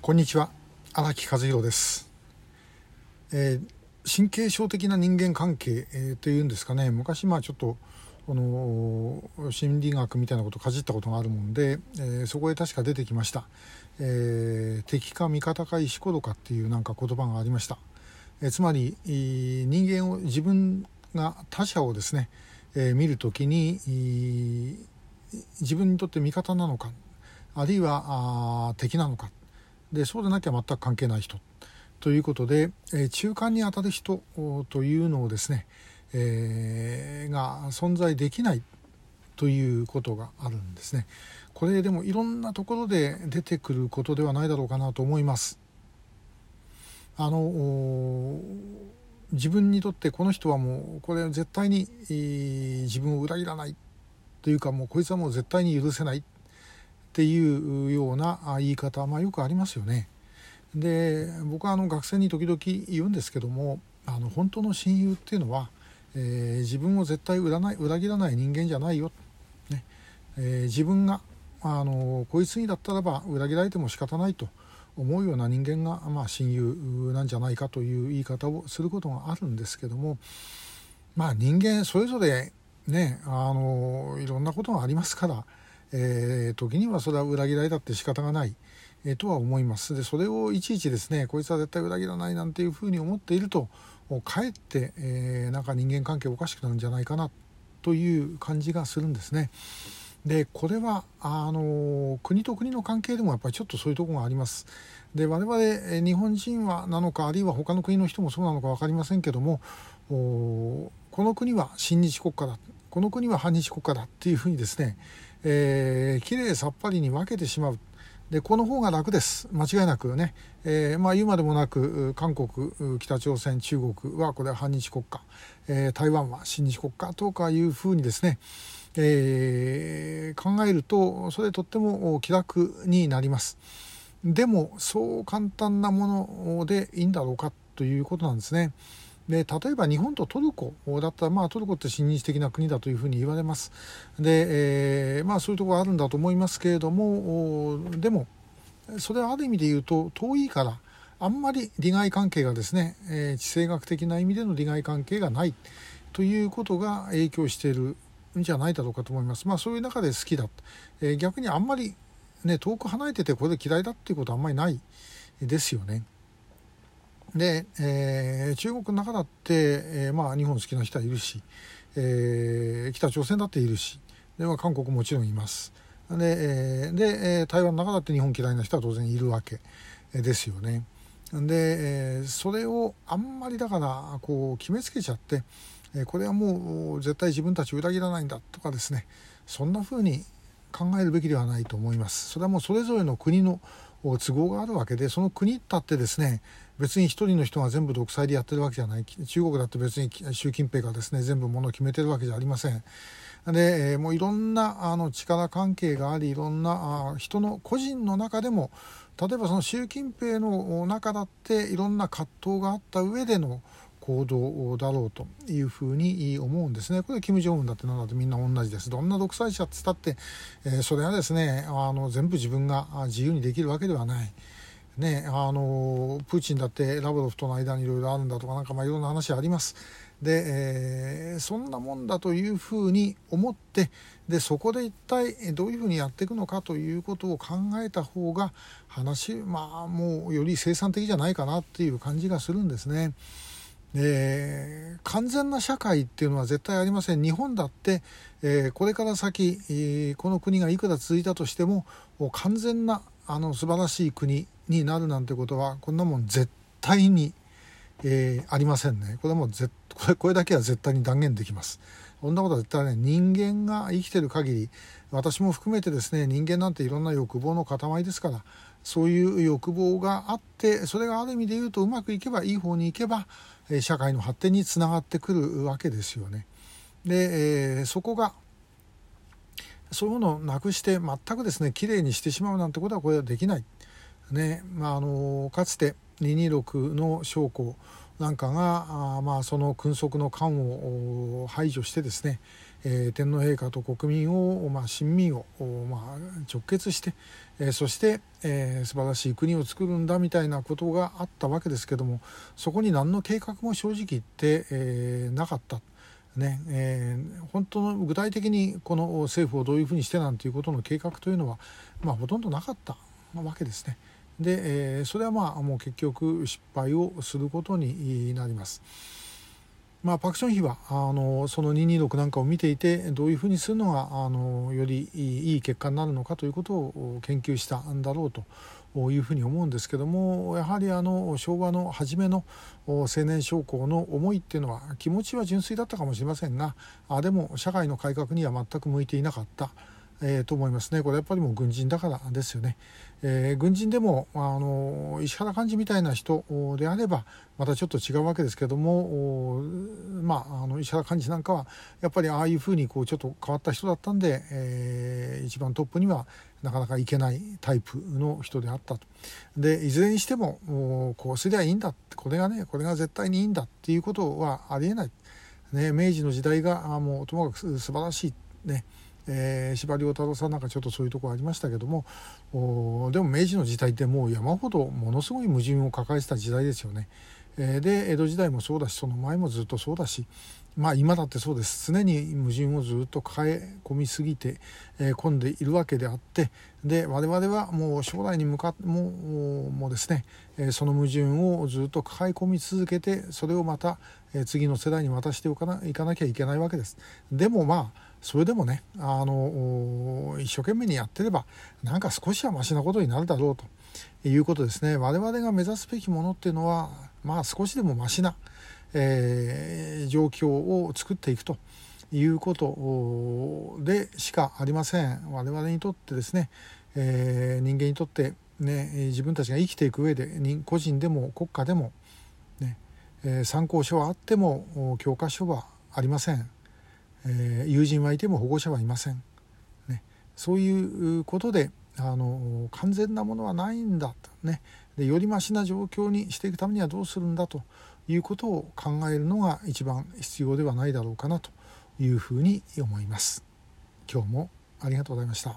こんにちは。荒木和弘です、えー、神経症的な人間関係、えー、というんですかね。昔まあちょっとこの心理学みたいなことをかじったことがあるもんで、えー、そこへ確か出てきました、えー、敵か味方か石ころかっていうなんか言葉がありました、えー、つまり人間を自分が他者をですね、えー、見るときに自分にとって味方なのかあるいはあ敵なのか。でそうでなきゃ全く関係ない人ということで、え、中間にあたる人というのをですね、えー、が存在できないということがあるんですね。これでもいろんなところで出てくることではないだろうかなと思います。あの自分にとってこの人はもうこれ絶対に、自分を裏切らないというかもうこいつはもう絶対に許せないっていうような言い方、まあ、よくありますよね。で僕はあの学生に時々言うんですけどもあの本当の親友っていうのは、えー、自分を絶対裏ない裏切らない人間じゃないよ、ねえー、自分があのこいつにだったらば裏切られても仕方ないと思うような人間が、まあ、親友なんじゃないかという言い方をすることがあるんですけどもまあ人間それぞれねあのいろんなことがありますからえー、時にはそれは裏切られたって仕方がない、えー、とは思いますでそれをいちいちですねこいつは絶対裏切らないなんていうふうに思っているとかえって、えー、なんか人間関係おかしくなるんじゃないかなという感じがするんですね。でこれはあの国と国の関係でもやっぱりちょっとそういうところがあります。で我々日本人はなのかあるいは他の国の人もそうなのか分かりませんけどもこの国は親日国家だこの国は反日国家だっていうふうにですねえー、きれいさっぱりに分けてしまう。でこの方が楽です。間違いなくね、えー、まあ、言うまでもなく韓国北朝鮮中国はこれは反日国家、えー、台湾は親日国家とかいうふうにですね、えー、考えるとそれとっても気楽になります。でもそう簡単なものでいいんだろうかということなんですね。で例えば日本とトルコだったら、まあ、トルコって親日的な国だというふうに言われます。で、えー、まあ、そういうところあるんだと思いますけれどもでもそれはある意味で言うと遠いからあんまり利害関係がですね、えー、地政学的な意味での利害関係がないということが影響しているんじゃないだろうかと思います。まあ、そういう中で好きだ、えー、逆にあんまり、ね、遠く離れててこれで嫌いだっていうことはあんまりないですよね。で、えー、中国の中だって、えー、まあ、日本好きな人はいるし、えー、北朝鮮だっているしで、まあ、韓国もちろんいます。で,、えー、で台湾の中だって日本嫌いな人は当然いるわけですよね。で、え、それをあんまりだからこう決めつけちゃって、え、これはもう絶対自分たちを裏切らないんだとかですねそんな風に考えるべきではないと思います。それはもうそれぞれの国の都合があるわけでその国だってですね別に一人の人が全部独裁でやってるわけじゃない中国だって別に習近平がですね全部ものを決めてるわけじゃありません。でもういろんなあの力関係がありいろんな人の個人の中でも例えばその習近平の中だっていろんな葛藤があった上での行動だろうというふうに思うんですね。これ金正恩だってなんだってみんな同じです。どんな独裁者って言ったって、えー、それはですねあの全部自分が自由にできるわけではない。ね、あのプーチンだってラブロフとの間にいろいろあるんだとかなんかまあいろんな話あります。で、えー、そんなもんだというふうに思ってでそこで一体どういうふうにやっていくのかということを考えた方が話まあもうより生産的じゃないかなっていう感じがするんですね。えー、完全な社会っていうのは絶対ありません。日本だって、えー、これから先、えー、この国がいくら続いたとしても完全なあの素晴らしい国になるなんてことはこんなもん絶対に、えー、ありませんね。これはもうぜこれこれだけは絶対に断言できます。こんなことは絶対ね人間が生きてる限り私も含めてですね人間なんていろんな欲望の塊ですからそういう欲望があってそれがある意味で言うとうまくいけばいい方に行けば社会の発展につながってくるわけですよね。で、えー、そこがそういうのをなくして全くですねきれいにしてしまうなんてことはこれはできない。ねまあ、あのかつて226の将校なんかがあまあその訓則の官を排除してですね、えー、天皇陛下と国民を、まあ、親民を、まあ、直結して、えー、そして、えー、素晴らしい国を作るんだみたいなことがあったわけですけどもそこに何の計画も正直言って、えー、なかった。ねえー、本当の具体的にこの政府をどういうふうにしてなんていうことの計画というのは、まあ、ほとんどなかったわけですね。で、えー、それはまあもう結局失敗をすることになります。まあ、パク・チョンヒはあのその226なんかを見ていてどういうふうにするのがあのよりいい結果になるのかということを研究したんだろうというふうに思うんですけどもやはりあの昭和の初めの青年将校の思いっていうのは気持ちは純粋だったかもしれませんがあでも社会の改革には全く向いていなかった。えー、と思いますねこれやっぱりもう軍人だからですよね、えー、軍人でもあの石原幹事みたいな人であればまたちょっと違うわけですけどもまああの石原幹事なんかはやっぱりああいうふうにこうちょっと変わった人だったんで、えー、一番トップにはなかなかいけないタイプの人であったと。でいずれにしてもこうすりゃいいんだこれがねこれが絶対にいいんだっていうことはありえない。ね、明治の時代がもうともかく素晴らしいねえー、司馬遼太郎さんなんかちょっとそういうとこありましたけどもでも明治の時代ってもう山ほどものすごい矛盾を抱えてた時代ですよね。で江戸時代もそうだしその前もずっとそうだしまあ今だってそうです常に矛盾をずっと抱え込みすぎて、えー、込んでいるわけであってで我々はもう将来に向かってももうですね、え、その矛盾をずっと抱え込み続けてそれをまた、え、次の世代に渡しておかないかなきゃいけないわけです。でもまあそれでもねあの一生懸命にやってればなんか少しはマシなことになるだろうということですね。我々が目指すべきものっていうのはまあ少しでもマシな、えー、状況を作っていくということでしかありません。我々にとってですね、えー、人間にとってね自分たちが生きていく上で個人でも国家でもね、えー、参考書はあっても教科書はありません。えー、友人はいても保護者はいません、ね、そういうことであの完全なものはないんだとねでよりましな状況にしていくためにはどうするんだということを考えるのが一番必要ではないだろうかなというふうに思います。今日もありがとうございました。